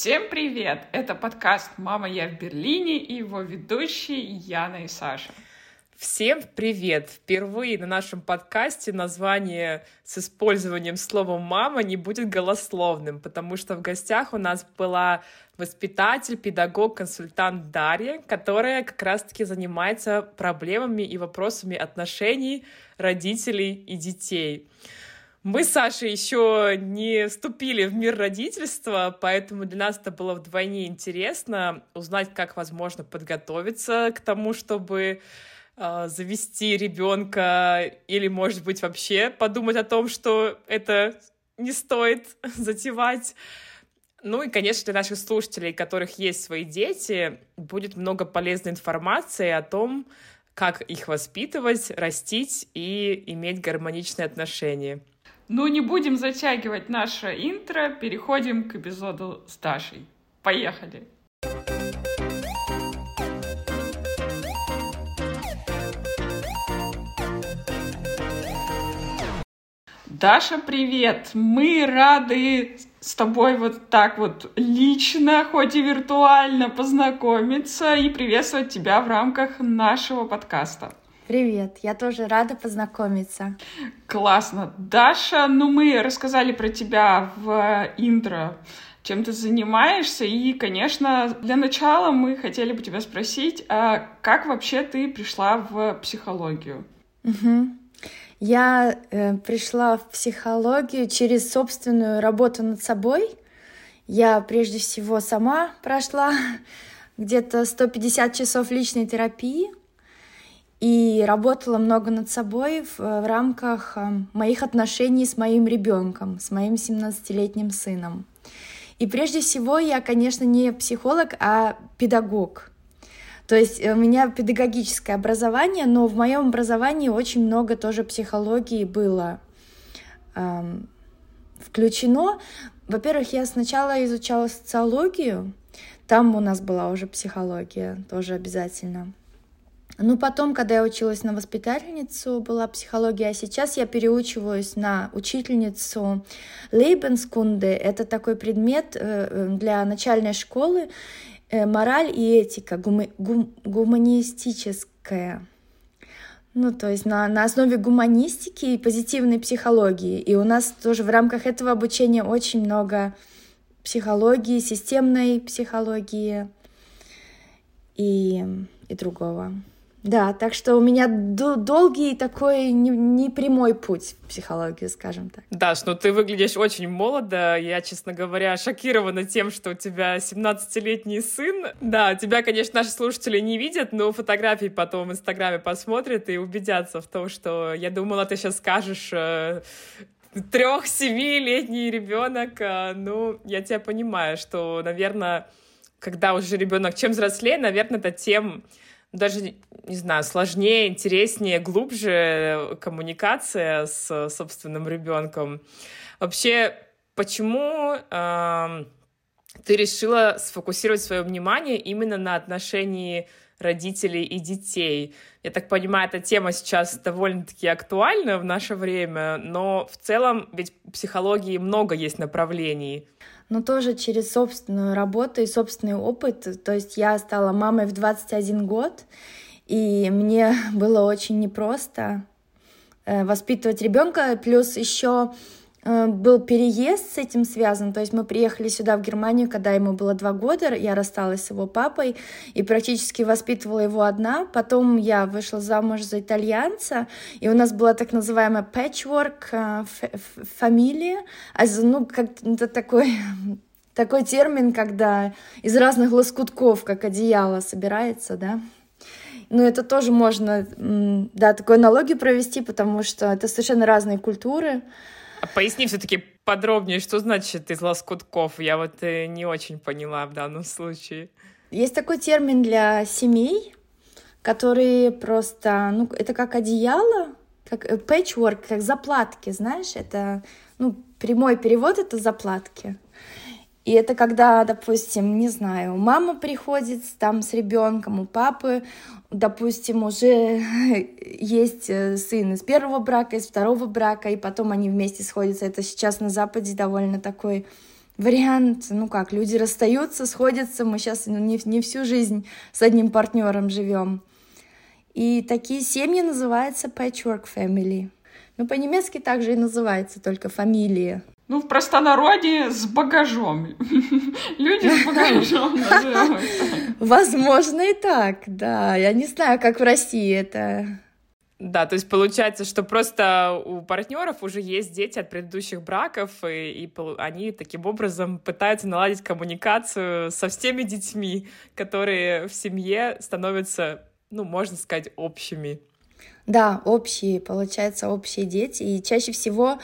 Всем привет! Это подкаст «Мама, я в Берлине» и его ведущие Яна и Саша. Всем привет! Впервые на нашем подкасте название с использованием слова «мама» не будет голословным, потому что в гостях у нас была воспитатель, педагог, консультант Дарья, которая как раз-таки занимается проблемами и вопросами отношений родителей и детей. Мы с Сашей еще не вступили в мир родительства, поэтому для нас это было вдвойне интересно узнать, как возможно подготовиться к тому, чтобы э, завести ребенка или, может быть, вообще подумать о том, что это не стоит затевать. Ну и, конечно, для наших слушателей, у которых есть свои дети, будет много полезной информации о том, как их воспитывать, растить и иметь гармоничные отношения. Ну, не будем затягивать наше интро, переходим к эпизоду с Дашей. Поехали! Даша, привет! Мы рады с тобой вот так вот лично, хоть и виртуально познакомиться и приветствовать тебя в рамках нашего подкаста. Привет, я тоже рада познакомиться. Классно. Даша, ну мы рассказали про тебя в интро, чем ты занимаешься, и, конечно, для начала мы хотели бы тебя спросить, а как вообще ты пришла в психологию? Угу. Я э, пришла в психологию через собственную работу над собой. Я прежде всего сама прошла где-то 150 часов личной терапии и работала много над собой в, в рамках э, моих отношений с моим ребенком, с моим 17-летним сыном. И прежде всего я, конечно, не психолог, а педагог. То есть у меня педагогическое образование, но в моем образовании очень много тоже психологии было эм, включено. Во-первых, я сначала изучала социологию, там у нас была уже психология, тоже обязательно. Ну, потом, когда я училась на воспитательницу, была психология, а сейчас я переучиваюсь на учительницу Лейбенскунде. Это такой предмет э, э, для начальной школы, э, мораль и этика, гум, гум, гуманистическая. Ну, то есть на, на основе гуманистики и позитивной психологии. И у нас тоже в рамках этого обучения очень много психологии, системной психологии и, и другого. Да, так что у меня долгий такой непрямой не путь в психологию, скажем так. Даш, ну ты выглядишь очень молодо. Я, честно говоря, шокирована тем, что у тебя 17-летний сын. Да, тебя, конечно, наши слушатели не видят, но фотографии потом в Инстаграме посмотрят и убедятся в том, что я думала, ты сейчас скажешь э, трех-семилетний ребенок. Э, ну, я тебя понимаю, что, наверное, когда уже ребенок чем взрослее, наверное, это тем даже, не знаю, сложнее, интереснее, глубже коммуникация с собственным ребенком. Вообще, почему э, ты решила сфокусировать свое внимание именно на отношении родителей и детей. Я так понимаю, эта тема сейчас довольно-таки актуальна в наше время, но в целом ведь в психологии много есть направлений но тоже через собственную работу и собственный опыт. То есть я стала мамой в 21 год, и мне было очень непросто э, воспитывать ребенка, плюс еще был переезд с этим связан, то есть мы приехали сюда, в Германию, когда ему было два года, я рассталась с его папой и практически воспитывала его одна, потом я вышла замуж за итальянца, и у нас была так называемая patchwork э, фамилия, ну, как это такой такой термин, когда из разных лоскутков, как одеяло, собирается, да. Ну, это тоже можно, да, такую аналогию провести, потому что это совершенно разные культуры. А поясни все-таки подробнее, что значит из лоскутков. Я вот э, не очень поняла в данном случае. Есть такой термин для семей, которые просто, ну, это как одеяло, как э, patchwork, как заплатки, знаешь, это, ну, прямой перевод — это заплатки. И это когда, допустим, не знаю, мама приходит там с ребенком, у папы, допустим, уже есть э, сын из первого брака, из второго брака, и потом они вместе сходятся. Это сейчас на Западе довольно такой вариант, ну как, люди расстаются, сходятся, мы сейчас ну, не, не всю жизнь с одним партнером живем. И такие семьи называются patchwork family. Ну, по-немецки также и называется, только фамилия. Ну, в простонародье с багажом. Люди с багажом называют. Возможно и так, да. Я не знаю, как в России это да, то есть получается, что просто у партнеров уже есть дети от предыдущих браков, и, и они таким образом пытаются наладить коммуникацию со всеми детьми, которые в семье становятся, ну, можно сказать, общими. Да, общие, получается, общие дети. И чаще всего,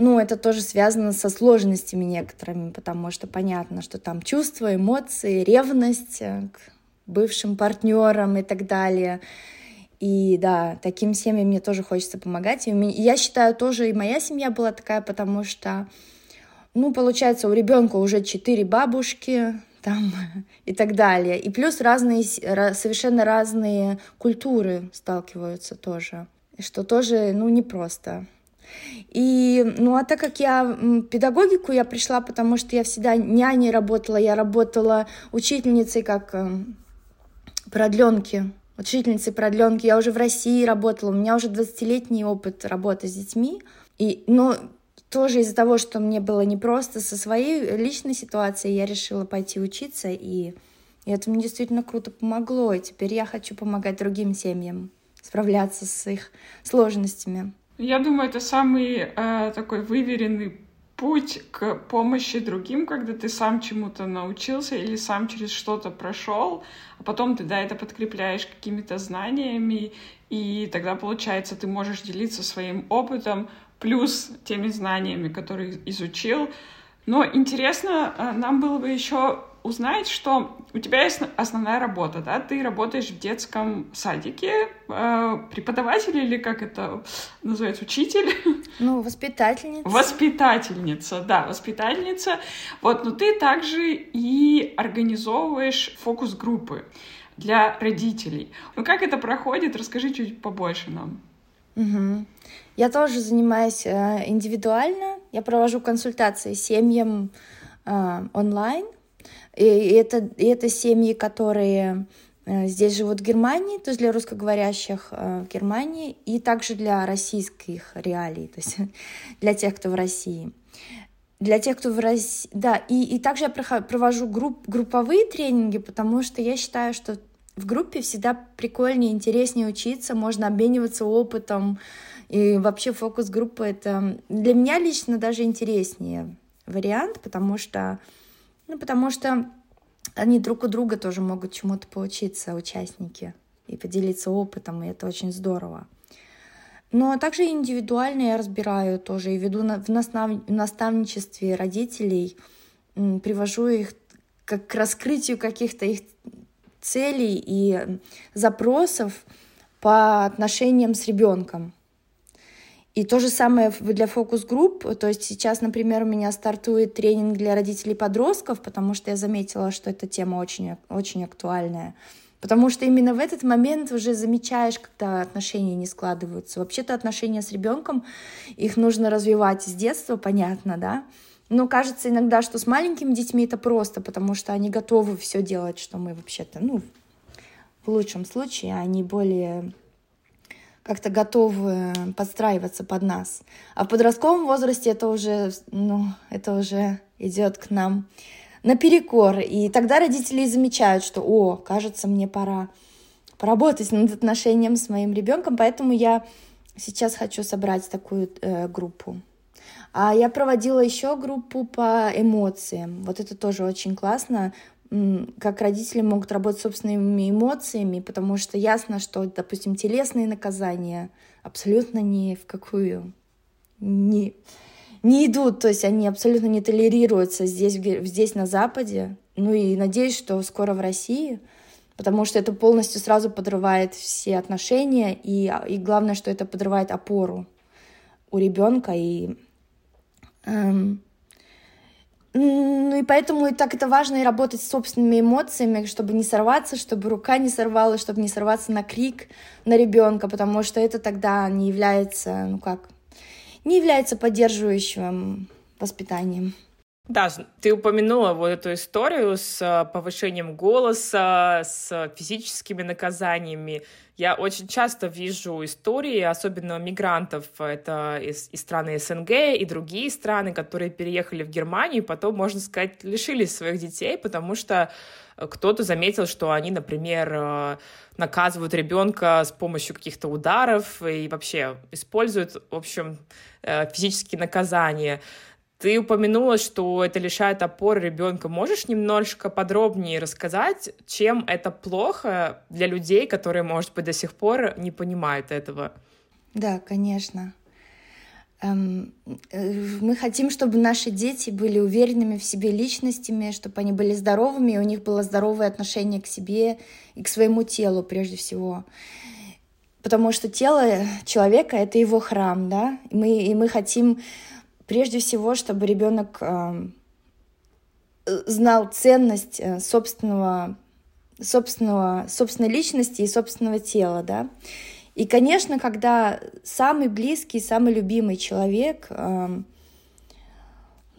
ну, это тоже связано со сложностями некоторыми, потому что понятно, что там чувства, эмоции, ревность к бывшим партнерам и так далее. И да, таким семьям мне тоже хочется помогать. И я считаю, тоже и моя семья была такая, потому что, ну, получается, у ребенка уже четыре бабушки, там и так далее. И плюс разные, совершенно разные культуры сталкиваются тоже, что тоже, ну, непросто. И, ну, а так как я педагогику, я пришла, потому что я всегда няней работала, я работала учительницей как эм, продленки учительницей продленки, я уже в России работала, у меня уже 20-летний опыт работы с детьми. И, но тоже из-за того, что мне было непросто со своей личной ситуацией, я решила пойти учиться, и, и это мне действительно круто помогло. И теперь я хочу помогать другим семьям справляться с их сложностями. Я думаю, это самый э, такой выверенный путь к помощи другим, когда ты сам чему-то научился или сам через что-то прошел, а потом ты, да, это подкрепляешь какими-то знаниями, и тогда, получается, ты можешь делиться своим опытом плюс теми знаниями, которые изучил. Но интересно, э, нам было бы еще узнать, что у тебя есть основная работа, да, ты работаешь в детском садике, э, преподаватель или как это называется, учитель? Ну, воспитательница. Воспитательница, да, воспитательница. Вот, но ты также и организовываешь фокус-группы для родителей. Ну, как это проходит? Расскажи чуть побольше нам. Угу. Я тоже занимаюсь э, индивидуально. Я провожу консультации семьям э, онлайн. И это, и это семьи, которые э, здесь живут в Германии, то есть для русскоговорящих э, в Германии, и также для российских реалий, то есть для тех, кто в России. Для тех, кто в России, да, и, и также я провожу групп, групповые тренинги, потому что я считаю, что в группе всегда прикольнее, интереснее учиться, можно обмениваться опытом, и вообще фокус группы это для меня лично даже интереснее вариант, потому что ну, потому что они друг у друга тоже могут чему-то поучиться, участники, и поделиться опытом, и это очень здорово. Но также индивидуально я разбираю тоже и веду в наставничестве родителей, привожу их к раскрытию каких-то их целей и запросов по отношениям с ребенком. И то же самое для фокус-групп. То есть сейчас, например, у меня стартует тренинг для родителей-подростков, потому что я заметила, что эта тема очень, очень актуальная. Потому что именно в этот момент уже замечаешь, когда отношения не складываются. Вообще-то отношения с ребенком, их нужно развивать с детства, понятно, да? Но кажется иногда, что с маленькими детьми это просто, потому что они готовы все делать, что мы вообще-то, ну, в лучшем случае, они более как-то готовы подстраиваться под нас. А в подростковом возрасте это уже, ну, это уже идет к нам наперекор. И тогда родители замечают, что, о, кажется, мне пора поработать над отношением с моим ребенком, поэтому я сейчас хочу собрать такую э, группу. А я проводила еще группу по эмоциям. Вот это тоже очень классно как родители могут работать собственными эмоциями, потому что ясно, что, допустим, телесные наказания абсолютно ни в какую не, не идут, то есть они абсолютно не толерируются здесь, здесь на Западе. Ну и надеюсь, что скоро в России, потому что это полностью сразу подрывает все отношения, и, и главное, что это подрывает опору у ребенка, и эм, ну и поэтому и так это важно и работать с собственными эмоциями, чтобы не сорваться, чтобы рука не сорвалась, чтобы не сорваться на крик на ребенка, потому что это тогда не является, ну как, не является поддерживающим воспитанием. Да, ты упомянула вот эту историю с э, повышением голоса, с физическими наказаниями. Я очень часто вижу истории, особенно мигрантов, это из, из страны СНГ и другие страны, которые переехали в Германию, потом, можно сказать, лишились своих детей, потому что кто-то заметил, что они, например, э, наказывают ребенка с помощью каких-то ударов и вообще используют, в общем, э, физические наказания. Ты упомянула, что это лишает опоры ребенка. Можешь немножко подробнее рассказать, чем это плохо для людей, которые, может быть, до сих пор не понимают этого? Да, конечно. Эм, э, мы хотим, чтобы наши дети были уверенными в себе личностями, чтобы они были здоровыми, и у них было здоровое отношение к себе и к своему телу прежде всего. Потому что тело человека — это его храм, да, и мы, и мы хотим Прежде всего, чтобы ребенок э, знал ценность э, собственного, собственного, собственной личности и собственного тела, да. И, конечно, когда самый близкий, самый любимый человек, э,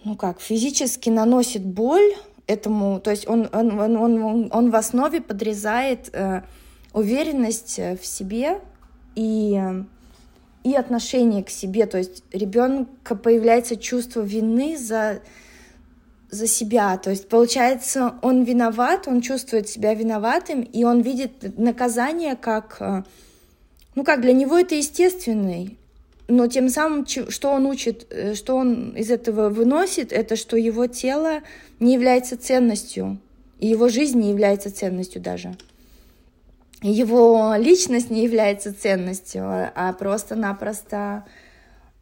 ну как, физически наносит боль этому, то есть он, он, он, он, он в основе подрезает э, уверенность в себе и и отношение к себе. То есть ребенка появляется чувство вины за, за себя. То есть получается, он виноват, он чувствует себя виноватым, и он видит наказание как, э, ну как для него это естественный. Но тем самым, что он учит, э, что он из этого выносит, это что его тело не является ценностью, и его жизнь не является ценностью даже его личность не является ценностью, а просто-напросто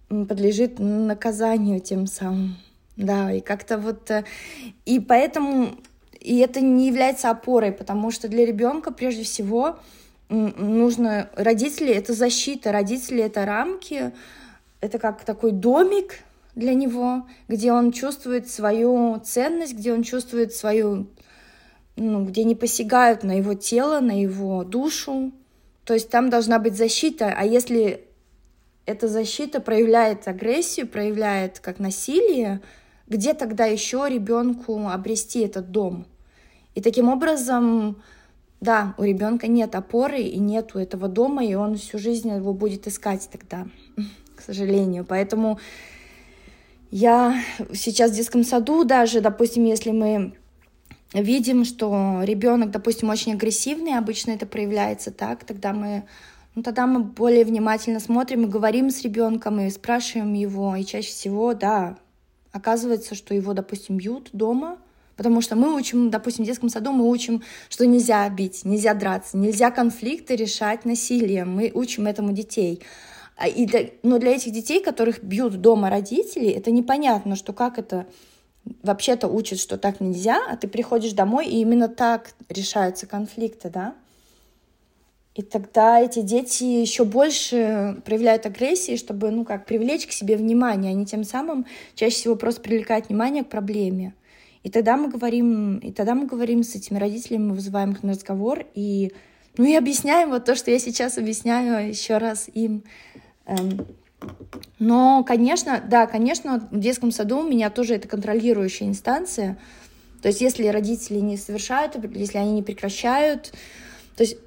подлежит наказанию тем самым. Да, и как-то вот... Э, и поэтому... И это не является опорой, потому что для ребенка прежде всего нужно... Родители — это защита, родители — это рамки, это как такой домик для него, где он чувствует свою ценность, где он чувствует свою ну, где не посягают на его тело, на его душу. То есть там должна быть защита, а если эта защита проявляет агрессию, проявляет как насилие, где тогда еще ребенку обрести этот дом? И таким образом, да, у ребенка нет опоры и нету этого дома, и он всю жизнь его будет искать тогда, к сожалению. Поэтому я сейчас в детском саду даже, допустим, если мы видим, что ребенок, допустим, очень агрессивный, обычно это проявляется так, тогда мы ну, тогда мы более внимательно смотрим и говорим с ребенком и спрашиваем его. И чаще всего, да, оказывается, что его, допустим, бьют дома, потому что мы учим, допустим, в детском саду мы учим, что нельзя бить, нельзя драться, нельзя конфликты решать насилием. Мы учим этому детей. А, и для, но для этих детей, которых бьют дома родители, это непонятно, что как это вообще-то учат, что так нельзя, а ты приходишь домой, и именно так решаются конфликты, да? И тогда эти дети еще больше проявляют агрессии, чтобы, ну как, привлечь к себе внимание. Они тем самым чаще всего просто привлекают внимание к проблеме. И тогда мы говорим, и тогда мы говорим с этими родителями, мы вызываем их на разговор и, ну и объясняем вот то, что я сейчас объясняю еще раз им. Эм, но, конечно, да, конечно, в детском саду у меня тоже это контролирующая инстанция. То есть, если родители не совершают, если они не прекращают, то есть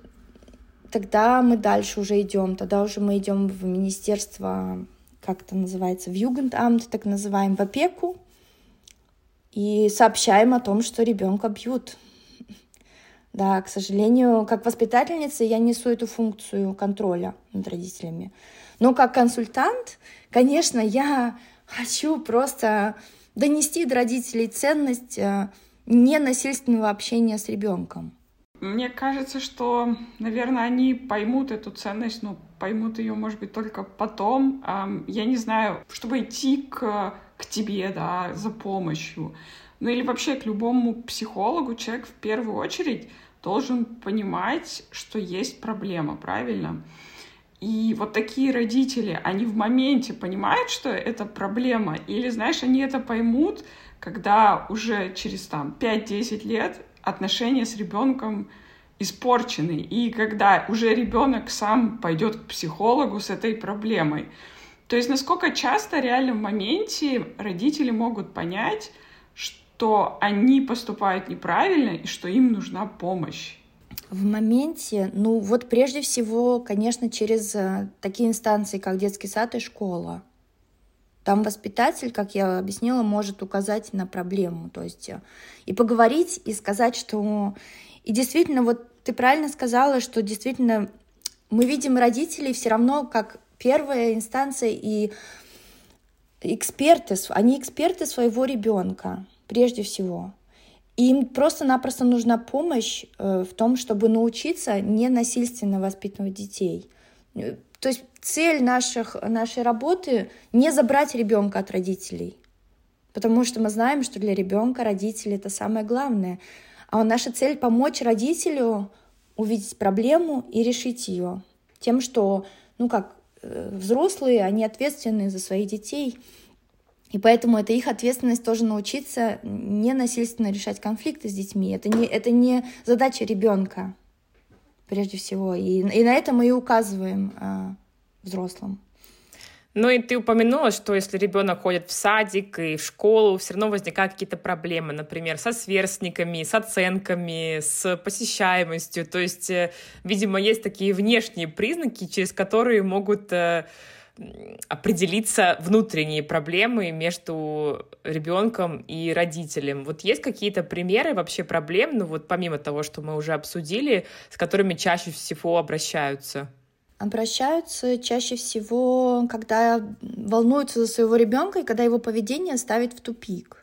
тогда мы дальше уже идем, тогда уже мы идем в министерство, как это называется, в Югендамт, так называем, в опеку, и сообщаем о том, что ребенка бьют. Да, к сожалению, как воспитательница я несу эту функцию контроля над родителями. Но как консультант, конечно, я хочу просто донести до родителей ценность э, ненасильственного общения с ребенком. Мне кажется, что, наверное, они поймут эту ценность, ну, поймут ее, может быть, только потом. Я не знаю, чтобы идти к, к тебе, да, за помощью. Ну или вообще к любому психологу человек в первую очередь должен понимать, что есть проблема, правильно? И вот такие родители, они в моменте понимают, что это проблема, или, знаешь, они это поймут, когда уже через там 5-10 лет отношения с ребенком испорчены, и когда уже ребенок сам пойдет к психологу с этой проблемой. То есть насколько часто реально в моменте родители могут понять, что они поступают неправильно и что им нужна помощь? В моменте, ну вот прежде всего, конечно, через э, такие инстанции, как детский сад и школа. Там воспитатель, как я объяснила, может указать на проблему, то есть э, и поговорить, и сказать, что... И действительно, вот ты правильно сказала, что действительно мы видим родителей все равно как первая инстанция и эксперты, они эксперты своего ребенка прежде всего. Им просто-напросто нужна помощь э, в том, чтобы научиться ненасильственно воспитывать детей. Э, то есть цель наших, нашей работы не забрать ребенка от родителей, потому что мы знаем, что для ребенка родители это самое главное. А наша цель помочь родителю увидеть проблему и решить ее тем, что, ну как, э, взрослые, они ответственны за своих детей, и поэтому это их ответственность тоже научиться не насильственно решать конфликты с детьми. Это не, это не задача ребенка, прежде всего. И, и на это мы и указываем э, взрослым. Ну и ты упомянула, что если ребенок ходит в садик и в школу, все равно возникают какие-то проблемы, например, со сверстниками, с оценками, с посещаемостью. То есть, э, видимо, есть такие внешние признаки, через которые могут э, определиться внутренние проблемы между ребенком и родителем. Вот есть какие-то примеры вообще проблем, ну вот помимо того, что мы уже обсудили, с которыми чаще всего обращаются? Обращаются чаще всего, когда волнуются за своего ребенка и когда его поведение ставит в тупик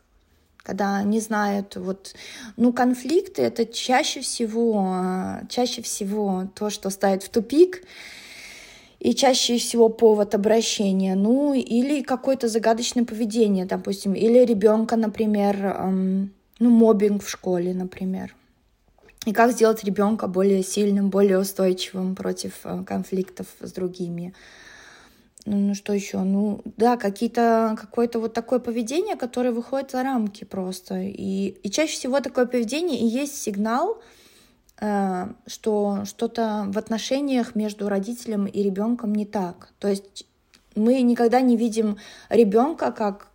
когда не знают, вот, ну, конфликты это чаще всего, чаще всего то, что ставит в тупик, и чаще всего повод обращения, ну или какое-то загадочное поведение, допустим, или ребенка, например, эм, ну мобинг в школе, например. И как сделать ребенка более сильным, более устойчивым против э, конфликтов с другими. Ну, ну что еще? Ну да, какие-то какое-то вот такое поведение, которое выходит за рамки просто. И, и чаще всего такое поведение и есть сигнал, что что-то в отношениях между родителем и ребенком не так. То есть мы никогда не видим ребенка как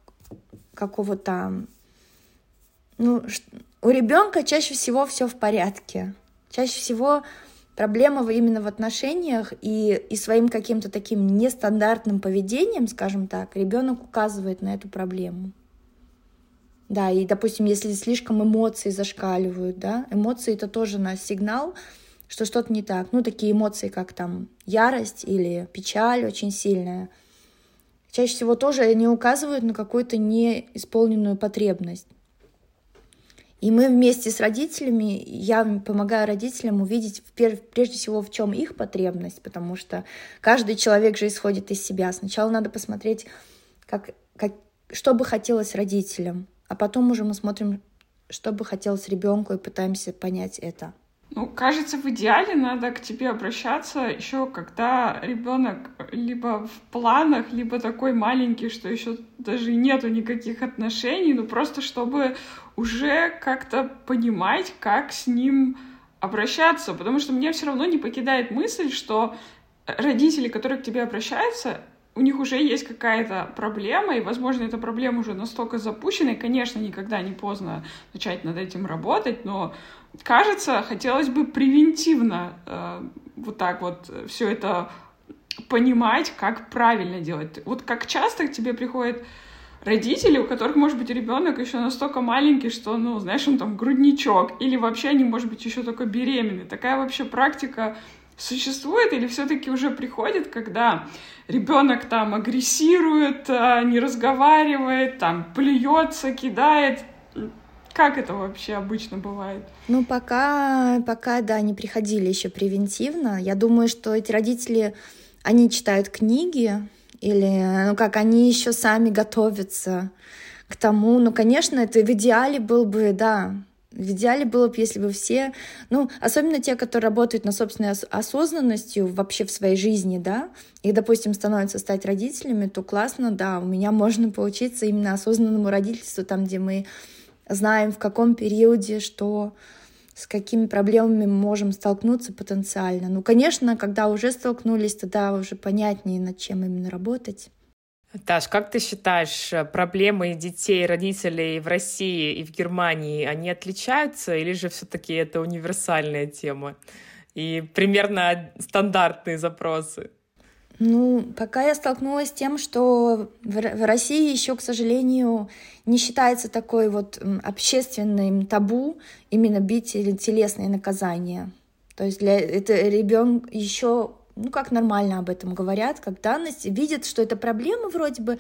какого-то... Ну, у ребенка чаще всего все в порядке. Чаще всего проблема именно в отношениях и, и своим каким-то таким нестандартным поведением, скажем так, ребенок указывает на эту проблему. Да, и, допустим, если слишком эмоции зашкаливают, да, эмоции это тоже на сигнал, что что-то не так. Ну, такие эмоции, как там ярость или печаль очень сильная, чаще всего тоже они указывают на какую-то неисполненную потребность. И мы вместе с родителями, я помогаю родителям увидеть прежде всего, в чем их потребность, потому что каждый человек же исходит из себя. Сначала надо посмотреть, как, как, что бы хотелось родителям, а потом уже мы смотрим, что бы хотелось ребенку и пытаемся понять это. Ну, кажется, в идеале надо к тебе обращаться еще, когда ребенок либо в планах, либо такой маленький, что еще даже нету никаких отношений, ну просто чтобы уже как-то понимать, как с ним обращаться, потому что мне все равно не покидает мысль, что родители, которые к тебе обращаются, у них уже есть какая-то проблема, и, возможно, эта проблема уже настолько запущена, и, конечно, никогда не поздно начать над этим работать, но, кажется, хотелось бы превентивно э, вот так вот все это понимать, как правильно делать. Вот как часто к тебе приходят родители, у которых, может быть, ребенок еще настолько маленький, что, ну, знаешь, он там грудничок, или вообще они, может быть, еще только беременны. Такая вообще практика существует или все-таки уже приходит, когда ребенок там агрессирует, а, не разговаривает, там плюется, кидает. Как это вообще обычно бывает? Ну, пока, пока, да, не приходили еще превентивно. Я думаю, что эти родители, они читают книги, или, ну, как они еще сами готовятся к тому. Ну, конечно, это в идеале был бы, да, в идеале было бы, если бы все, ну, особенно те, которые работают на собственной ос- осознанностью вообще в своей жизни, да, и, допустим, становятся стать родителями, то классно, да, у меня можно поучиться именно осознанному родительству, там, где мы знаем, в каком периоде, что, с какими проблемами мы можем столкнуться потенциально. Ну, конечно, когда уже столкнулись, тогда уже понятнее, над чем именно работать. Таш, как ты считаешь, проблемы детей, родителей в России и в Германии, они отличаются или же все-таки это универсальная тема и примерно стандартные запросы? Ну, пока я столкнулась с тем, что в России еще, к сожалению, не считается такой вот общественным табу именно бить или телесные наказания. То есть для это ребенок еще, ну как нормально об этом говорят, как данность, видят, что это проблема вроде бы,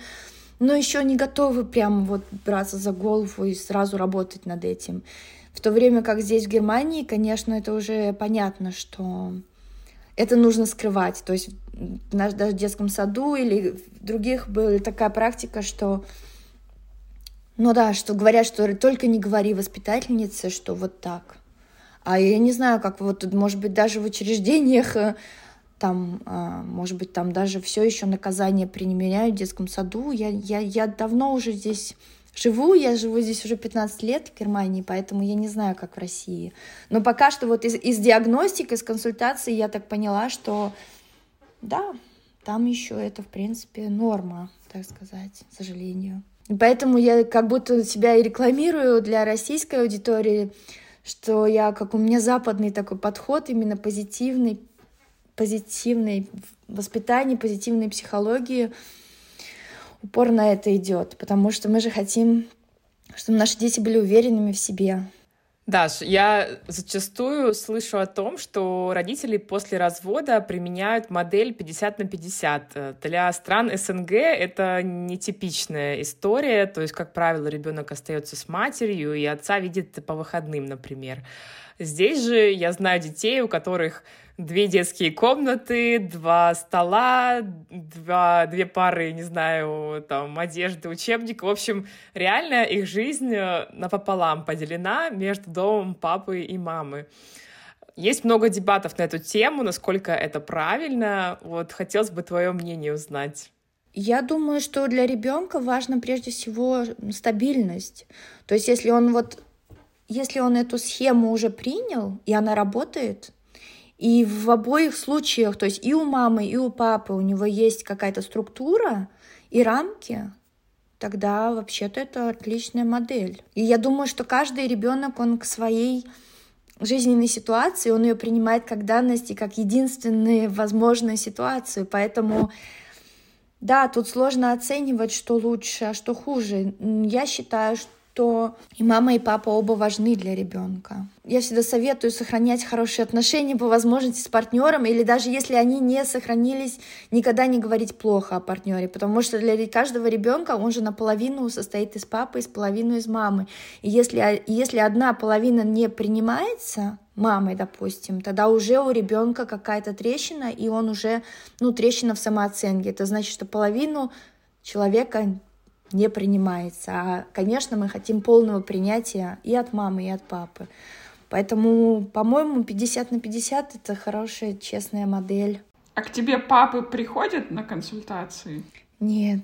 но еще не готовы прям вот браться за голову и сразу работать над этим. В то время как здесь в Германии, конечно, это уже понятно, что это нужно скрывать. То есть в даже детском саду или в других была такая практика, что ну да, что говорят, что только не говори воспитательнице, что вот так. А я не знаю, как вот, может быть, даже в учреждениях э, там, а, может быть, там даже все еще наказание применяют в детском саду. Я, я, я давно уже здесь живу, я живу здесь уже 15 лет в Германии, поэтому я не знаю, как в России. Но пока что вот из, из диагностики, из консультации я так поняла, что да, там еще это, в принципе, норма, так сказать, к сожалению. Поэтому я как будто себя и рекламирую для российской аудитории, что я, как у меня западный такой подход, именно позитивный, позитивный воспитание, позитивной психологии, упор на это идет, потому что мы же хотим, чтобы наши дети были уверенными в себе, Даш, я зачастую слышу о том, что родители после развода применяют модель 50 на 50. Для стран СНГ это нетипичная история, то есть, как правило, ребенок остается с матерью, и отца видит по выходным, например. Здесь же я знаю детей, у которых две детские комнаты, два стола, два, две пары, не знаю, там, одежды, учебник. В общем, реально их жизнь э, напополам поделена между домом папы и мамы. Есть много дебатов на эту тему, насколько это правильно. Вот хотелось бы твое мнение узнать. Я думаю, что для ребенка важно прежде всего стабильность. То есть, если он вот, если он эту схему уже принял и она работает, и в обоих случаях, то есть и у мамы, и у папы у него есть какая-то структура и рамки, тогда вообще-то это отличная модель. И я думаю, что каждый ребенок, он к своей жизненной ситуации, он ее принимает как данность и как единственную возможную ситуацию. Поэтому да, тут сложно оценивать, что лучше, а что хуже. Я считаю, что то и мама, и папа оба важны для ребенка. Я всегда советую сохранять хорошие отношения по возможности с партнером, или даже если они не сохранились, никогда не говорить плохо о партнере, потому что для каждого ребенка он же наполовину состоит из папы, из половины из мамы. И если, если одна половина не принимается, мамой, допустим, тогда уже у ребенка какая-то трещина, и он уже, ну, трещина в самооценке. Это значит, что половину человека не принимается. А, конечно, мы хотим полного принятия и от мамы, и от папы. Поэтому, по-моему, 50 на 50 — это хорошая, честная модель. А к тебе папы приходят на консультации? Нет,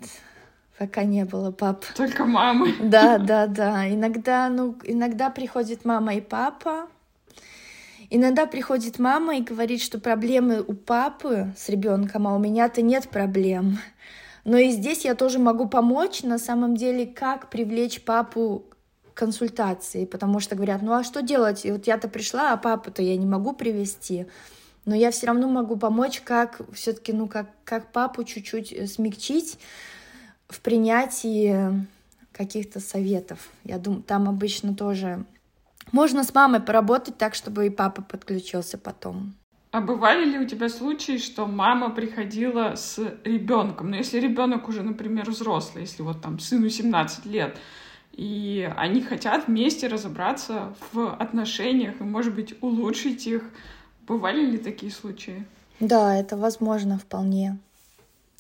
пока не было пап. Только мамы? Да, да, да. Иногда, ну, иногда приходит мама и папа. Иногда приходит мама и говорит, что проблемы у папы с ребенком, а у меня-то нет проблем. Но и здесь я тоже могу помочь, на самом деле, как привлечь папу к консультации, потому что говорят, ну а что делать? И вот я-то пришла, а папу-то я не могу привести. Но я все равно могу помочь, как все-таки, ну, как, как папу чуть-чуть э, смягчить в принятии каких-то советов. Я думаю, там обычно тоже можно с мамой поработать так, чтобы и папа подключился потом. А бывали ли у тебя случаи, что мама приходила с ребенком? Ну, если ребенок уже, например, взрослый, если вот там сыну 17 лет, и они хотят вместе разобраться в отношениях и, может быть, улучшить их. Бывали ли такие случаи? Да, это возможно вполне.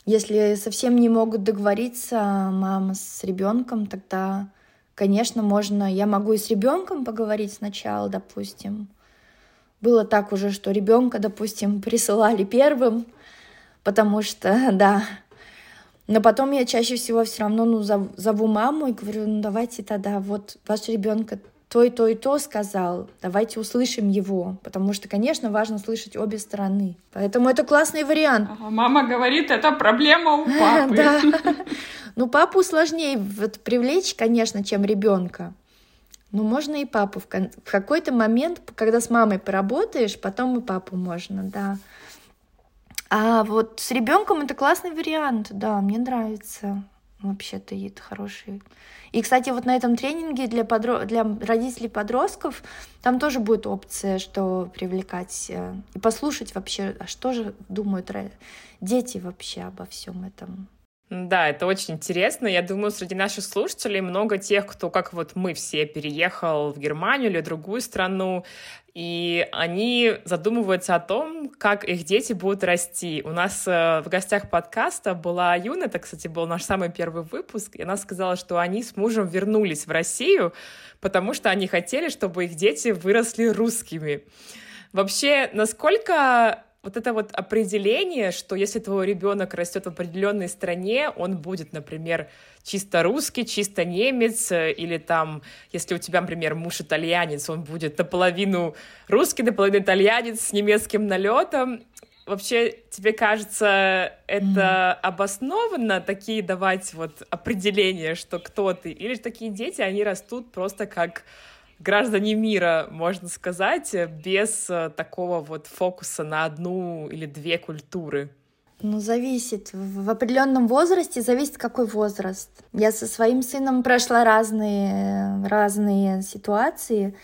Если совсем не могут договориться мама с ребенком, тогда, конечно, можно. Я могу и с ребенком поговорить сначала, допустим, было так уже, что ребенка, допустим, присылали первым, потому что, да. Но потом я чаще всего все равно ну, зову маму и говорю, ну давайте тогда вот ваш ребенка то и то и то сказал, давайте услышим его, потому что, конечно, важно слышать обе стороны. Поэтому это классный вариант. Ага, мама говорит, это проблема у папы. Да. Ну, папу сложнее привлечь, конечно, чем ребенка. Ну, можно и папу. В, кон- в какой-то момент, когда с мамой поработаешь, потом и папу можно, да. А вот с ребенком это классный вариант, да, мне нравится. Вообще-то это хороший. И, кстати, вот на этом тренинге для, подро... для родителей подростков там тоже будет опция, что привлекать э, и послушать вообще, а что же думают дети вообще обо всем этом. Да, это очень интересно. Я думаю, среди наших слушателей много тех, кто, как вот мы все, переехал в Германию или другую страну, и они задумываются о том, как их дети будут расти. У нас э, в гостях подкаста была Юна, это, кстати, был наш самый первый выпуск, и она сказала, что они с мужем вернулись в Россию, потому что они хотели, чтобы их дети выросли русскими. Вообще, насколько вот это вот определение, что если твой ребенок растет в определенной стране, он будет, например, чисто русский, чисто немец, или там, если у тебя, например, муж итальянец, он будет наполовину русский, наполовину итальянец с немецким налетом. Вообще, тебе кажется, это mm-hmm. обоснованно такие давать вот определения, что кто ты? Или же такие дети, они растут просто как граждане мира, можно сказать, без э, такого вот фокуса на одну или две культуры? Ну, зависит. В определенном возрасте зависит, какой возраст. Я со своим сыном прошла разные, разные ситуации.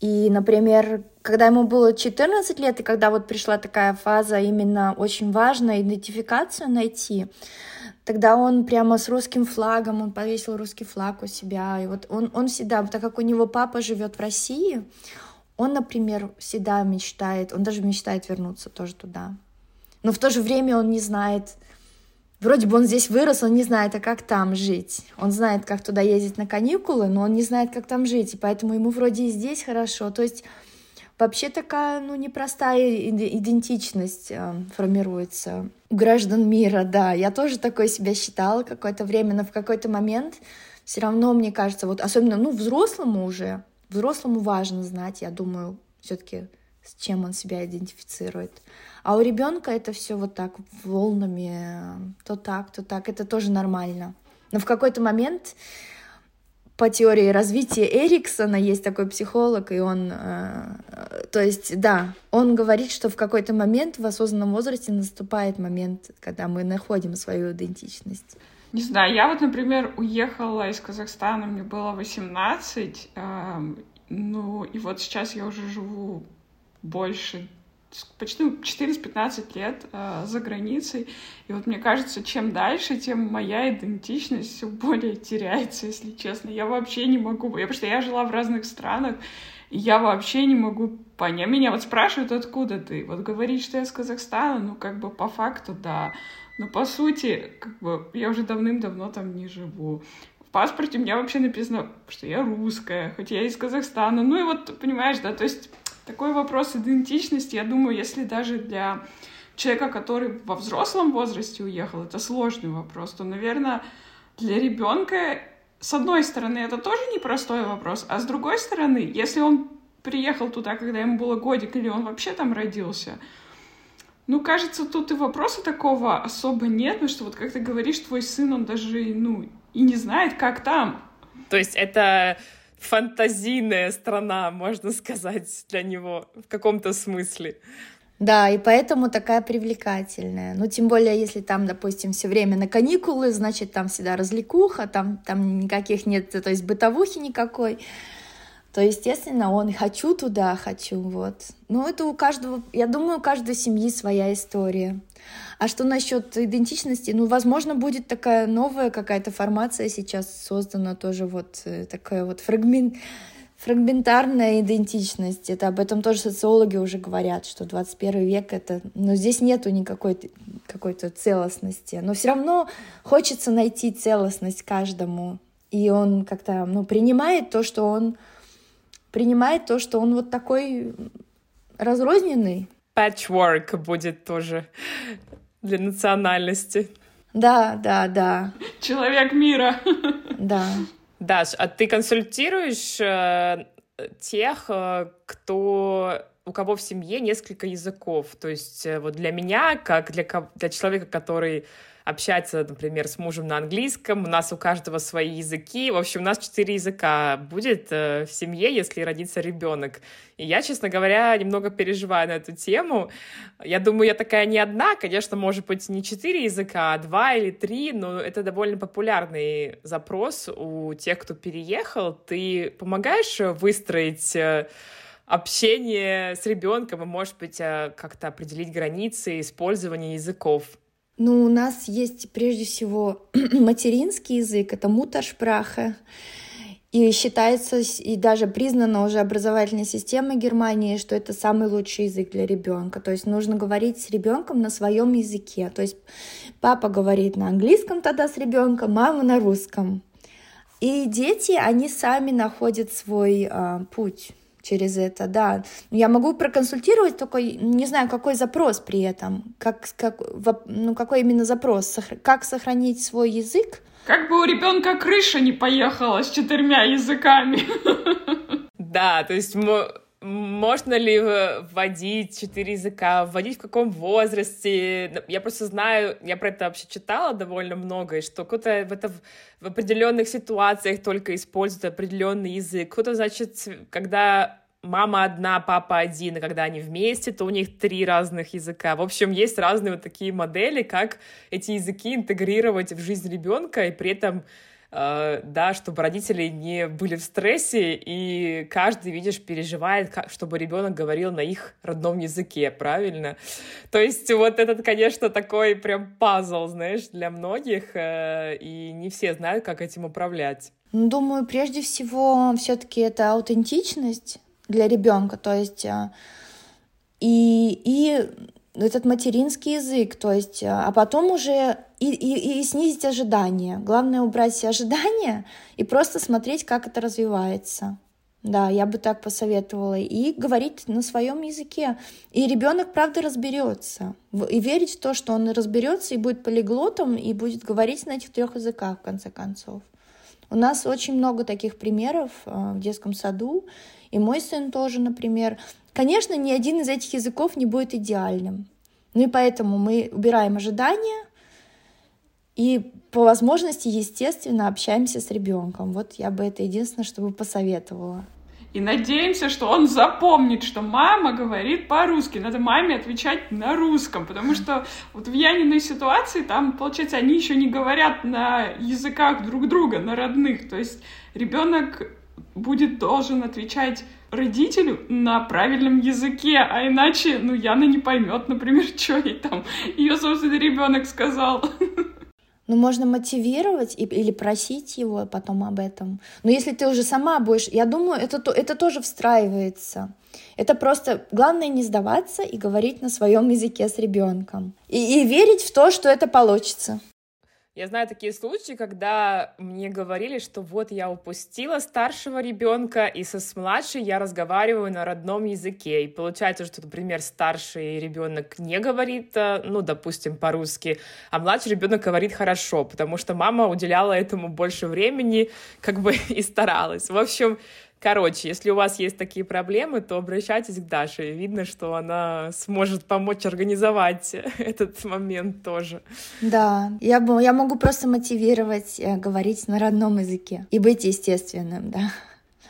И, например, когда ему было 14 лет, и когда вот пришла такая фаза, именно очень важно идентификацию найти, Тогда он прямо с русским флагом, он повесил русский флаг у себя. И вот он, он всегда, так как у него папа живет в России, он, например, всегда мечтает, он даже мечтает вернуться тоже туда. Но в то же время он не знает, вроде бы он здесь вырос, он не знает, а как там жить. Он знает, как туда ездить на каникулы, но он не знает, как там жить, и поэтому ему вроде и здесь хорошо. То есть Вообще такая, ну, непростая идентичность э, формируется у граждан мира, да. Я тоже такой себя считала какое-то время, но в какой-то момент все равно, мне кажется, вот особенно, ну, взрослому уже, взрослому важно знать, я думаю, все-таки с чем он себя идентифицирует. А у ребенка это все вот так волнами, то так, то так, это тоже нормально. Но в какой-то момент по теории развития Эриксона есть такой психолог, и он, э, то есть, да, он говорит, что в какой-то момент в осознанном возрасте наступает момент, когда мы находим свою идентичность. Не знаю, я вот, например, уехала из Казахстана, мне было 18, э, ну, и вот сейчас я уже живу больше почти 14-15 лет э, за границей. И вот мне кажется, чем дальше, тем моя идентичность все более теряется, если честно. Я вообще не могу, я, потому что я жила в разных странах, и я вообще не могу понять. Меня вот спрашивают, откуда ты? Вот говорить, что я с Казахстана, ну как бы по факту, да. Но по сути, как бы я уже давным-давно там не живу. В паспорте у меня вообще написано, что я русская, хоть я из Казахстана. Ну и вот, понимаешь, да, то есть такой вопрос идентичности, я думаю, если даже для человека, который во взрослом возрасте уехал, это сложный вопрос, то, наверное, для ребенка, с одной стороны, это тоже непростой вопрос, а с другой стороны, если он приехал туда, когда ему было годик, или он вообще там родился, ну, кажется, тут и вопроса такого особо нет, потому что вот как ты говоришь, твой сын, он даже, ну, и не знает, как там. То есть это фантазийная страна, можно сказать, для него в каком-то смысле. Да, и поэтому такая привлекательная. Ну, тем более, если там, допустим, все время на каникулы, значит, там всегда развлекуха, там, там никаких нет, то есть бытовухи никакой то, естественно, он «хочу туда, хочу», вот. Ну, это у каждого, я думаю, у каждой семьи своя история. А что насчет идентичности? Ну, возможно, будет такая новая какая-то формация сейчас создана тоже вот э, такая вот фрагмент, фрагментарная идентичность. Это об этом тоже социологи уже говорят, что 21 век это... Но здесь нету никакой какой-то целостности. Но все равно хочется найти целостность каждому. И он как-то ну, принимает то, что он принимает то, что он вот такой разрозненный. Patchwork будет тоже для национальности. Да, да, да. Человек мира. Да. Даш, а ты консультируешь э, тех, э, кто у кого в семье несколько языков. То есть э, вот для меня, как для, для человека, который общаться, например, с мужем на английском. У нас у каждого свои языки. В общем, у нас четыре языка будет э, в семье, если родится ребенок. И я, честно говоря, немного переживаю на эту тему. Я думаю, я такая не одна. Конечно, может быть, не четыре языка, а два или три, но это довольно популярный запрос у тех, кто переехал. Ты помогаешь выстроить э, общение с ребенком и, может быть, э, как-то определить границы использования языков? Ну, у нас есть прежде всего материнский язык, это муташпраха. И считается, и даже признано уже образовательной системой Германии, что это самый лучший язык для ребенка. То есть нужно говорить с ребенком на своем языке. То есть папа говорит на английском тогда с ребенком, мама на русском. И дети, они сами находят свой а, путь через это, да. Я могу проконсультировать, только не знаю, какой запрос при этом, как, как, ну, какой именно запрос, как сохранить свой язык. Как бы у ребенка крыша не поехала с четырьмя языками. Да, то есть можно ли вводить четыре языка, вводить в каком возрасте. Я просто знаю, я про это вообще читала довольно много, и что кто-то в, это, в определенных ситуациях только использует определенный язык. Кто-то, значит, когда мама одна, папа один, и когда они вместе, то у них три разных языка. В общем, есть разные вот такие модели, как эти языки интегрировать в жизнь ребенка и при этом Э, да, чтобы родители не были в стрессе, и каждый, видишь, переживает, чтобы ребенок говорил на их родном языке, правильно? То есть вот этот, конечно, такой прям пазл, знаешь, для многих, э, и не все знают, как этим управлять. Ну, думаю, прежде всего, все-таки это аутентичность для ребенка, то есть э, и, и этот материнский язык, то есть, а потом уже и, и, и снизить ожидания. Главное убрать все ожидания и просто смотреть, как это развивается. Да, я бы так посоветовала. И говорить на своем языке. И ребенок, правда, разберется. И верить в то, что он разберется и будет полиглотом, и будет говорить на этих трех языках, в конце концов. У нас очень много таких примеров э, в детском саду. И мой сын тоже, например. Конечно, ни один из этих языков не будет идеальным. Ну и поэтому мы убираем ожидания, и по возможности, естественно, общаемся с ребенком. Вот я бы это единственное, что бы посоветовала. И надеемся, что он запомнит, что мама говорит по-русски. Надо маме отвечать на русском, потому что вот в Яниной ситуации там, получается, они еще не говорят на языках друг друга, на родных. То есть ребенок будет должен отвечать родителю на правильном языке, а иначе, ну, Яна не поймет, например, что ей там ее собственный ребенок сказал. Ну, можно мотивировать и, или просить его потом об этом. Но если ты уже сама будешь, я думаю, это, это тоже встраивается. Это просто главное не сдаваться и говорить на своем языке с ребенком. И, и верить в то, что это получится. Я знаю такие случаи, когда мне говорили, что вот я упустила старшего ребенка, и со с младшей я разговариваю на родном языке. И получается, что, например, старший ребенок не говорит, э, ну, допустим, по-русски, а младший ребенок говорит хорошо, потому что мама уделяла этому больше времени, как бы и старалась. В общем, Короче, если у вас есть такие проблемы, то обращайтесь к Даше. Видно, что она сможет помочь организовать этот момент тоже. Да, я, я могу просто мотивировать э, говорить на родном языке и быть естественным, да.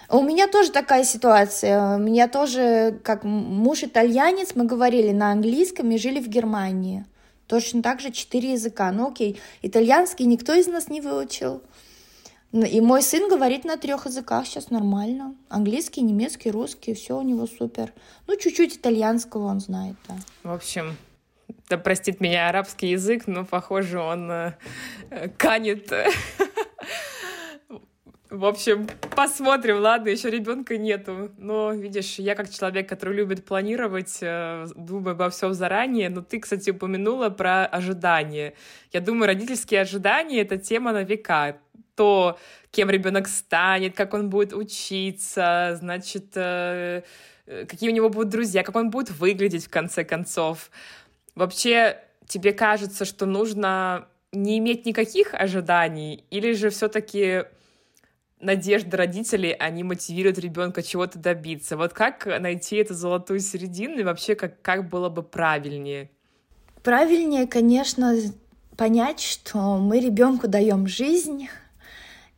У меня тоже такая ситуация. У меня тоже, как муж итальянец, мы говорили на английском и жили в Германии. Точно так же четыре языка. Ну окей, итальянский никто из нас не выучил. И мой сын говорит на трех языках сейчас нормально. Английский, немецкий, русский, все у него супер. Ну, чуть-чуть итальянского он знает, да. В общем, да простит меня арабский язык, но, похоже, он э, канет. В общем, посмотрим, ладно, еще ребенка нету. Но, видишь, я как человек, который любит планировать, э, думаю обо всем заранее. Но ты, кстати, упомянула про ожидания. Я думаю, родительские ожидания — это тема на века то, кем ребенок станет, как он будет учиться, значит, э, э, какие у него будут друзья, как он будет выглядеть в конце концов. Вообще, тебе кажется, что нужно не иметь никаких ожиданий, или же все-таки надежды родителей, они мотивируют ребенка чего-то добиться. Вот как найти эту золотую середину и вообще как, как было бы правильнее? Правильнее, конечно, понять, что мы ребенку даем жизнь,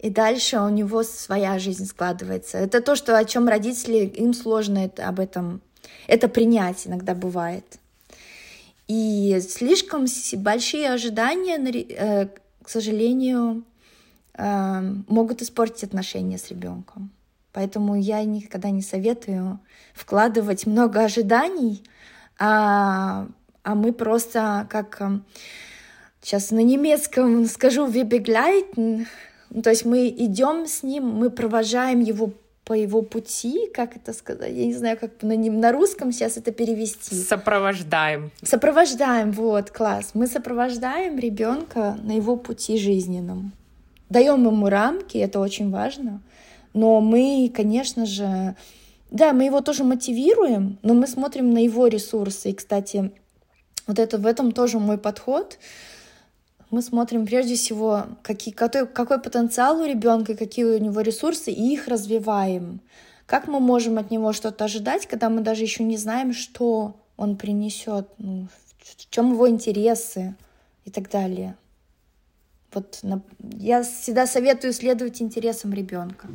и дальше у него своя жизнь складывается. Это то, что, о чем родители, им сложно это, об этом, это принять иногда бывает. И слишком большие ожидания, э, к сожалению, э, могут испортить отношения с ребенком. Поэтому я никогда не советую вкладывать много ожиданий, а, а мы просто как сейчас на немецком скажу wir то есть мы идем с ним, мы провожаем его по его пути, как это сказать, я не знаю, как на, нем, на русском сейчас это перевести. Сопровождаем. Сопровождаем, вот, класс. Мы сопровождаем ребенка на его пути жизненном. Даем ему рамки, это очень важно. Но мы, конечно же, да, мы его тоже мотивируем, но мы смотрим на его ресурсы. И, кстати, вот это в этом тоже мой подход мы смотрим прежде всего, какие, какой, какой потенциал у ребенка, какие у него ресурсы, и их развиваем. Как мы можем от него что-то ожидать, когда мы даже еще не знаем, что он принесет, ну, в чем его интересы и так далее. Вот я всегда советую следовать интересам ребенка.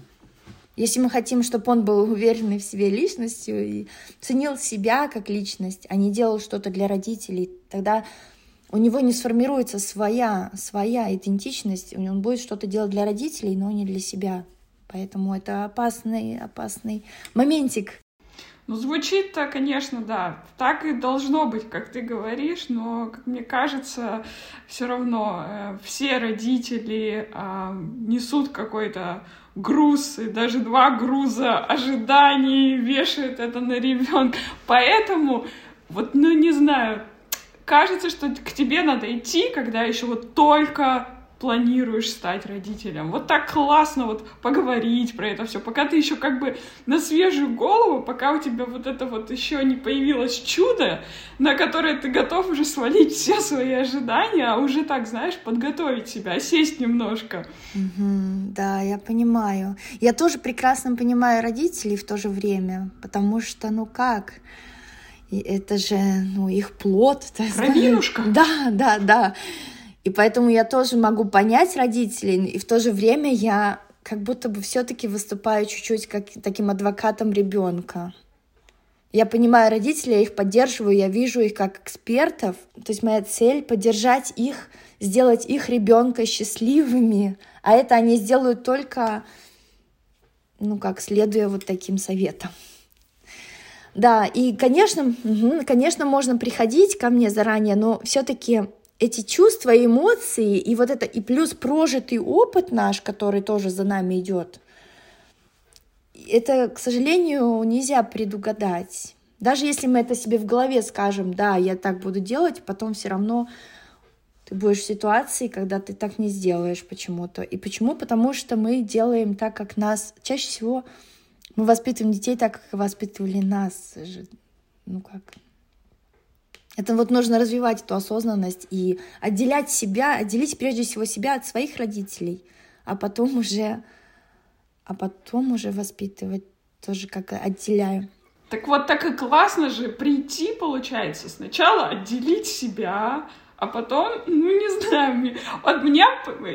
Если мы хотим, чтобы он был уверенный в себе личностью и ценил себя как личность, а не делал что-то для родителей, тогда у него не сформируется своя, своя идентичность, он будет что-то делать для родителей, но не для себя. Поэтому это опасный, опасный моментик. Ну, звучит-то, конечно, да, так и должно быть, как ты говоришь, но, как мне кажется, все равно э, все родители э, несут какой-то груз, и даже два груза ожиданий вешают это на ребенка. Поэтому, вот, ну, не знаю, кажется, что к тебе надо идти, когда еще вот только планируешь стать родителем. Вот так классно вот поговорить про это все, пока ты еще как бы на свежую голову, пока у тебя вот это вот еще не появилось чудо, на которое ты готов уже свалить все свои ожидания, а уже так, знаешь, подготовить себя, сесть немножко. Угу, да, я понимаю. Я тоже прекрасно понимаю родителей в то же время, потому что, ну как, и это же, ну, их плод. Кровинушка. Да, да, да. И поэтому я тоже могу понять родителей, и в то же время я как будто бы все-таки выступаю чуть-чуть как таким адвокатом ребенка. Я понимаю родителей, я их поддерживаю, я вижу их как экспертов. То есть моя цель поддержать их, сделать их ребенка счастливыми, а это они сделают только, ну как, следуя вот таким советам. Да, и, конечно, конечно, можно приходить ко мне заранее, но все-таки эти чувства, эмоции и вот это, и плюс прожитый опыт наш, который тоже за нами идет, это, к сожалению, нельзя предугадать. Даже если мы это себе в голове скажем, да, я так буду делать, потом все равно ты будешь в ситуации, когда ты так не сделаешь почему-то. И почему? Потому что мы делаем так, как нас чаще всего мы воспитываем детей так, как воспитывали нас. Ну как? Это вот нужно развивать эту осознанность и отделять себя, отделить прежде всего себя от своих родителей, а потом уже, а потом уже воспитывать тоже как отделяю. Так вот, так и классно же прийти, получается, сначала отделить себя, а потом, ну не знаю, от меня,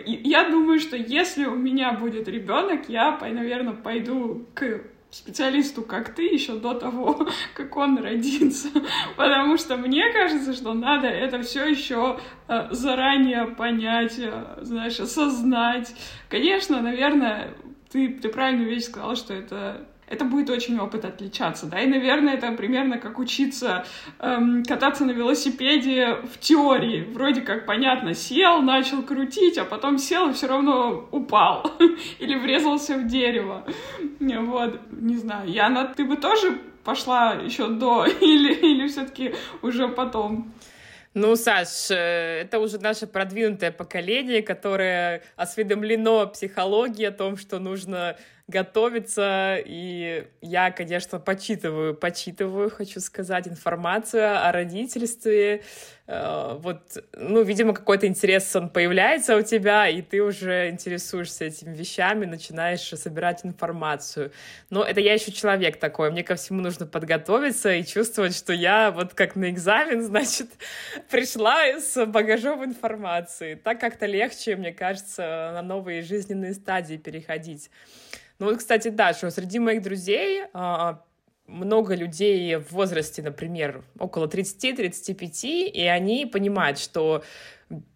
я думаю, что если у меня будет ребенок, я, наверное, пойду к специалисту, как ты, еще до того, как он родится. Потому что мне кажется, что надо это все еще э, заранее понять, э, знаешь, осознать. Конечно, наверное, ты, ты правильную вещь сказала, что это это будет очень опыт отличаться, да, и, наверное, это примерно как учиться эм, кататься на велосипеде в теории. Вроде как понятно, сел, начал крутить, а потом сел и все равно упал или врезался в дерево. Вот, не знаю, Яна, ты бы тоже пошла еще до или, или все-таки уже потом? Ну, Саш, э, это уже наше продвинутое поколение, которое осведомлено о психологии, о том, что нужно готовиться, и я, конечно, почитываю, почитываю, хочу сказать, информацию о родительстве, вот, ну, видимо, какой-то интерес он появляется у тебя, и ты уже интересуешься этими вещами, начинаешь собирать информацию. Но это я еще человек такой, мне ко всему нужно подготовиться и чувствовать, что я вот как на экзамен, значит, пришла с багажом информации. Так как-то легче, мне кажется, на новые жизненные стадии переходить. Ну вот, кстати, да, что среди моих друзей а, много людей в возрасте, например, около 30-35, и они понимают, что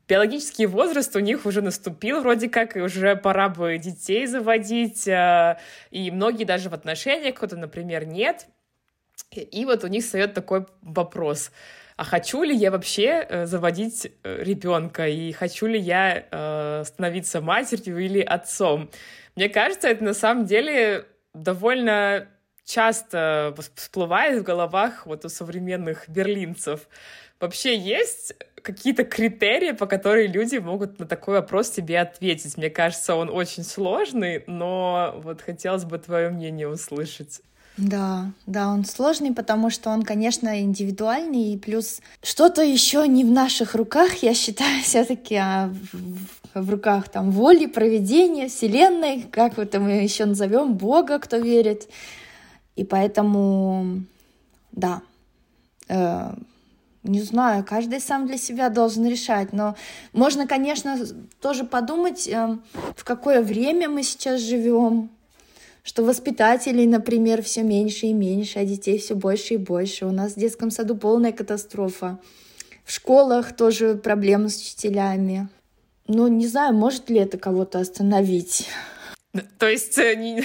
биологический возраст у них уже наступил, вроде как, и уже пора бы детей заводить, э, и многие даже в отношениях, кто-то, например, нет. И вот у них встает такой вопрос, а хочу ли я вообще э, заводить э, ребенка, и хочу ли я становиться матерью или отцом? Мне кажется, это на самом деле довольно часто всплывает в головах вот у современных берлинцев. Вообще есть какие-то критерии, по которым люди могут на такой вопрос себе ответить? Мне кажется, он очень сложный, но вот хотелось бы твое мнение услышать. Да, да, он сложный, потому что он, конечно, индивидуальный, и плюс что-то еще не в наших руках, я считаю, все-таки, а в, в руках там воли, проведения, вселенной, как это мы еще назовем, Бога, кто верит. И поэтому, да, э, не знаю, каждый сам для себя должен решать, но можно, конечно, тоже подумать, э, в какое время мы сейчас живем, что воспитателей, например, все меньше и меньше, а детей все больше и больше. У нас в детском саду полная катастрофа. В школах тоже проблемы с учителями. Ну, не знаю, может ли это кого-то остановить. То есть э, не,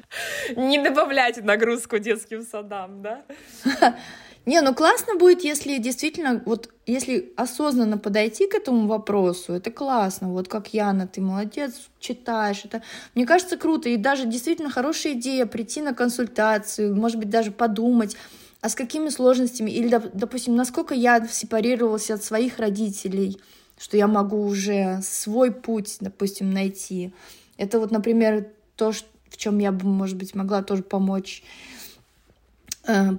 не добавлять нагрузку детским садам, да? Не, ну классно будет, если действительно, вот если осознанно подойти к этому вопросу, это классно. Вот как Яна, ты молодец, читаешь. Это, мне кажется, круто. И даже действительно хорошая идея прийти на консультацию, может быть, даже подумать, а с какими сложностями, или, допустим, насколько я сепарировалась от своих родителей, что я могу уже свой путь, допустим, найти. Это вот, например, то, в чем я бы, может быть, могла тоже помочь э,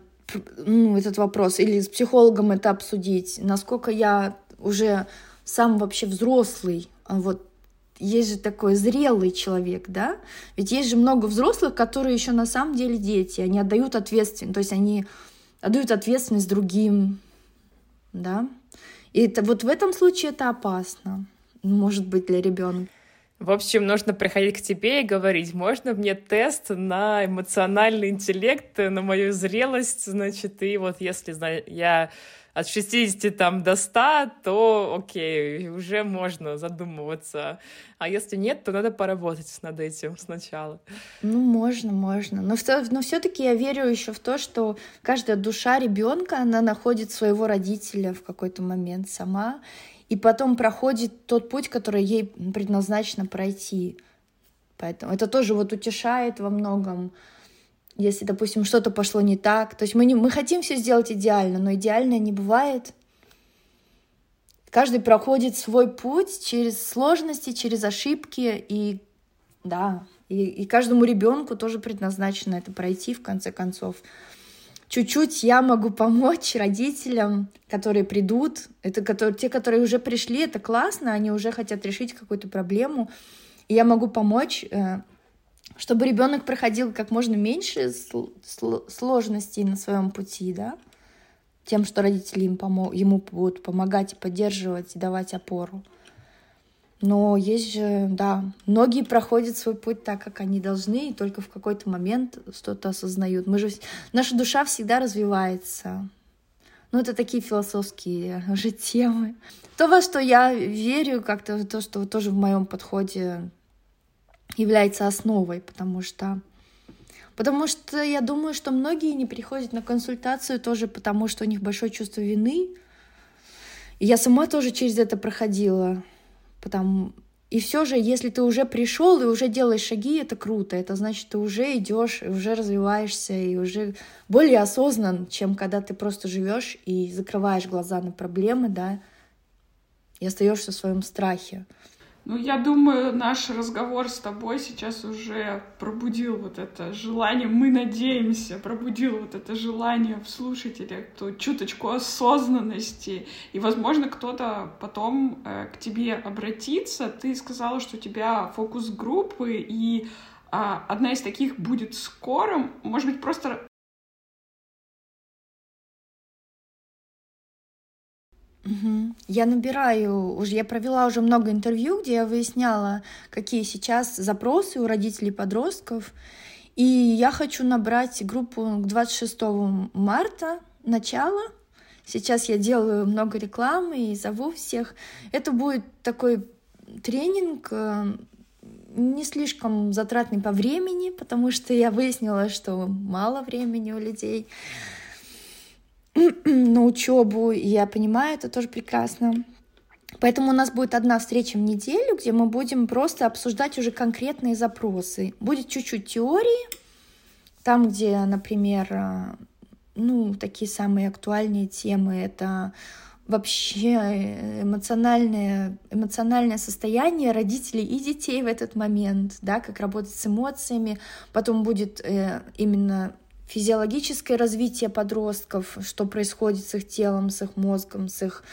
ну, этот вопрос, или с психологом это обсудить, насколько я уже сам вообще взрослый, а вот есть же такой зрелый человек, да? Ведь есть же много взрослых, которые еще на самом деле дети, они отдают ответственность, то есть они отдают ответственность другим, да? И это вот в этом случае это опасно, может быть, для ребенка. В общем, нужно приходить к тебе и говорить, можно мне тест на эмоциональный интеллект, на мою зрелость, значит, и вот если я от 60 там до 100, то окей, уже можно задумываться. А если нет, то надо поработать над этим сначала. Ну, можно, можно. Но, но все-таки я верю еще в то, что каждая душа ребенка, она находит своего родителя в какой-то момент сама и потом проходит тот путь, который ей предназначено пройти. Поэтому это тоже вот утешает во многом, если, допустим, что-то пошло не так. То есть мы, не, мы хотим все сделать идеально, но идеально не бывает. Каждый проходит свой путь через сложности, через ошибки, и да, и, и каждому ребенку тоже предназначено это пройти в конце концов чуть-чуть я могу помочь родителям, которые придут. Это которые, те, которые уже пришли, это классно, они уже хотят решить какую-то проблему. И я могу помочь, э, чтобы ребенок проходил как можно меньше сложностей на своем пути, да, тем, что родители им помо- ему будут помогать и поддерживать и давать опору. Но есть же, да, многие проходят свой путь так, как они должны, и только в какой-то момент что-то осознают. Мы же, наша душа всегда развивается. Ну, это такие философские уже темы. То, во что я верю, как-то то, что тоже в моем подходе является основой, потому что Потому что я думаю, что многие не приходят на консультацию тоже потому, что у них большое чувство вины. И я сама тоже через это проходила. Потому... И все же, если ты уже пришел и уже делаешь шаги, это круто. Это значит, ты уже идешь, уже развиваешься и уже более осознан, чем когда ты просто живешь и закрываешь глаза на проблемы, да, и остаешься в своем страхе. Ну, я думаю, наш разговор с тобой сейчас уже пробудил вот это желание, мы надеемся, пробудил вот это желание в слушателях, ту чуточку осознанности. И, возможно, кто-то потом э, к тебе обратится. Ты сказала, что у тебя фокус группы, и э, одна из таких будет скоро. Может быть, просто Угу. Я набираю, уже я провела уже много интервью, где я выясняла, какие сейчас запросы у родителей подростков. И я хочу набрать группу к 26 марта, начало. Сейчас я делаю много рекламы и зову всех. Это будет такой тренинг, э, не слишком затратный по времени, потому что я выяснила, что мало времени у людей на учебу, и я понимаю, это тоже прекрасно. Поэтому у нас будет одна встреча в неделю, где мы будем просто обсуждать уже конкретные запросы. Будет чуть-чуть теории, там, где, например, э, ну, такие самые актуальные темы, это вообще эмоциональное, эмоциональное состояние родителей и детей в этот момент, да, как работать с эмоциями. Потом будет э, именно физиологическое развитие подростков, что происходит с их телом, с их мозгом, с их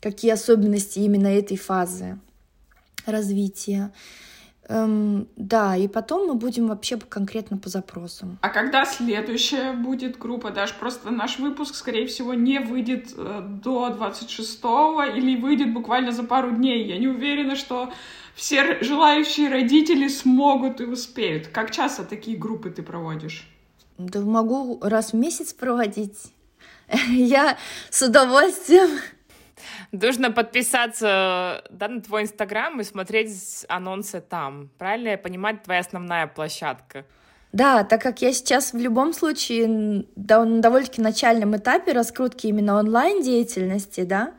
какие особенности именно этой фазы развития. Эм, да, и потом мы будем вообще конкретно по запросам. А когда следующая будет группа? Даже просто наш выпуск, скорее всего, не выйдет э, до 26-го или выйдет буквально за пару дней. Я не уверена, что все желающие родители смогут и успеют. Как часто такие группы ты проводишь? Да могу раз в месяц проводить. Я с удовольствием. Нужно подписаться да, на твой инстаграм и смотреть анонсы там. Правильно я понимаю, твоя основная площадка? Да, так как я сейчас в любом случае на довольно-таки начальном этапе раскрутки именно онлайн-деятельности, да,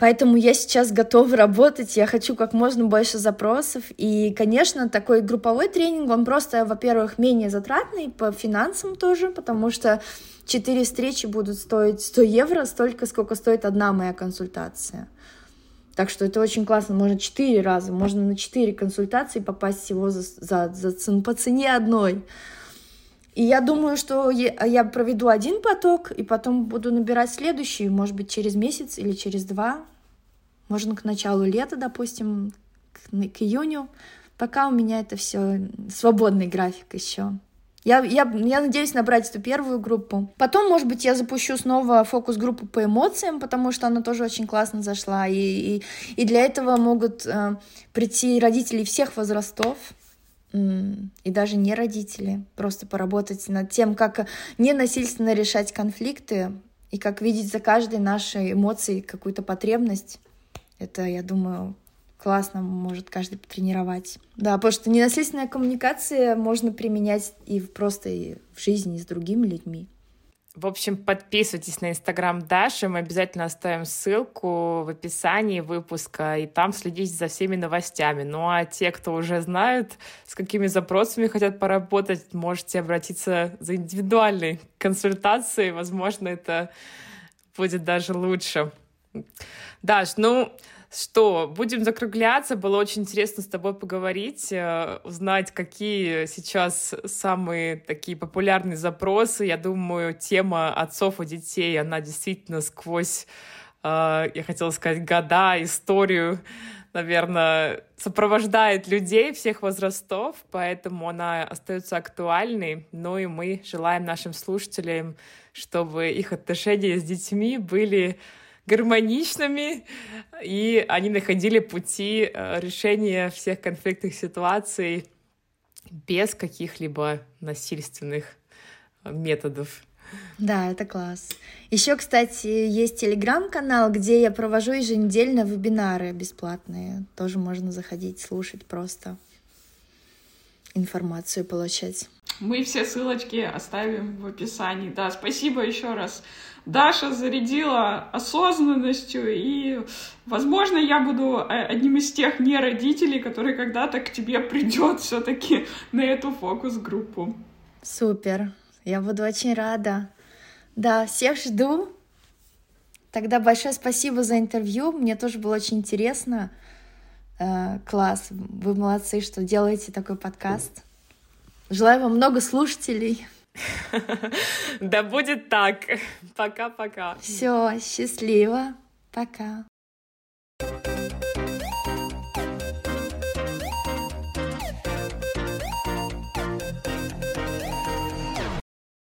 Поэтому я сейчас готова работать, я хочу как можно больше запросов. И, конечно, такой групповой тренинг, он просто, во-первых, менее затратный по финансам тоже, потому что четыре встречи будут стоить 100 евро, столько, сколько стоит одна моя консультация. Так что это очень классно, можно четыре раза, можно на четыре консультации попасть всего за, за, за, по цене одной. И я думаю, что я проведу один поток, и потом буду набирать следующий, может быть, через месяц или через два. Можно к началу лета, допустим, к, к июню. Пока у меня это все свободный график еще. Я, я, я надеюсь набрать эту первую группу. Потом, может быть, я запущу снова фокус-группу по эмоциям, потому что она тоже очень классно зашла. И, и, и для этого могут э, прийти родители всех возрастов, и даже не родители, просто поработать над тем, как ненасильственно решать конфликты и как видеть за каждой нашей эмоцией какую-то потребность. Это, я думаю, классно может каждый потренировать. Да, потому что ненасильственная коммуникация можно применять и просто и в жизни с другими людьми. В общем, подписывайтесь на инстаграм Даши, мы обязательно оставим ссылку в описании выпуска, и там следите за всеми новостями. Ну а те, кто уже знают, с какими запросами хотят поработать, можете обратиться за индивидуальной консультацией, возможно, это будет даже лучше. Даш, ну что, будем закругляться. Было очень интересно с тобой поговорить, э, узнать, какие сейчас самые такие популярные запросы. Я думаю, тема отцов и детей, она действительно сквозь, э, я хотела сказать, года, историю, наверное, сопровождает людей всех возрастов, поэтому она остается актуальной. Ну и мы желаем нашим слушателям, чтобы их отношения с детьми были гармоничными, и они находили пути э, решения всех конфликтных ситуаций без каких-либо насильственных э, методов. Да, это класс. Еще, кстати, есть телеграм-канал, где я провожу еженедельно вебинары бесплатные. Тоже можно заходить, слушать просто информацию получать. Мы все ссылочки оставим в описании. Да, спасибо еще раз Даша зарядила осознанностью, и, возможно, я буду э, одним из тех не родителей, который когда-то к тебе придет все-таки на эту фокус-группу. Супер, я буду очень рада. Да, всех жду. Тогда большое спасибо за интервью, мне тоже было очень интересно. Э, класс, вы молодцы, что делаете такой подкаст. Желаю вам много слушателей. Да будет так. Пока-пока. Все, счастливо. Пока. thank you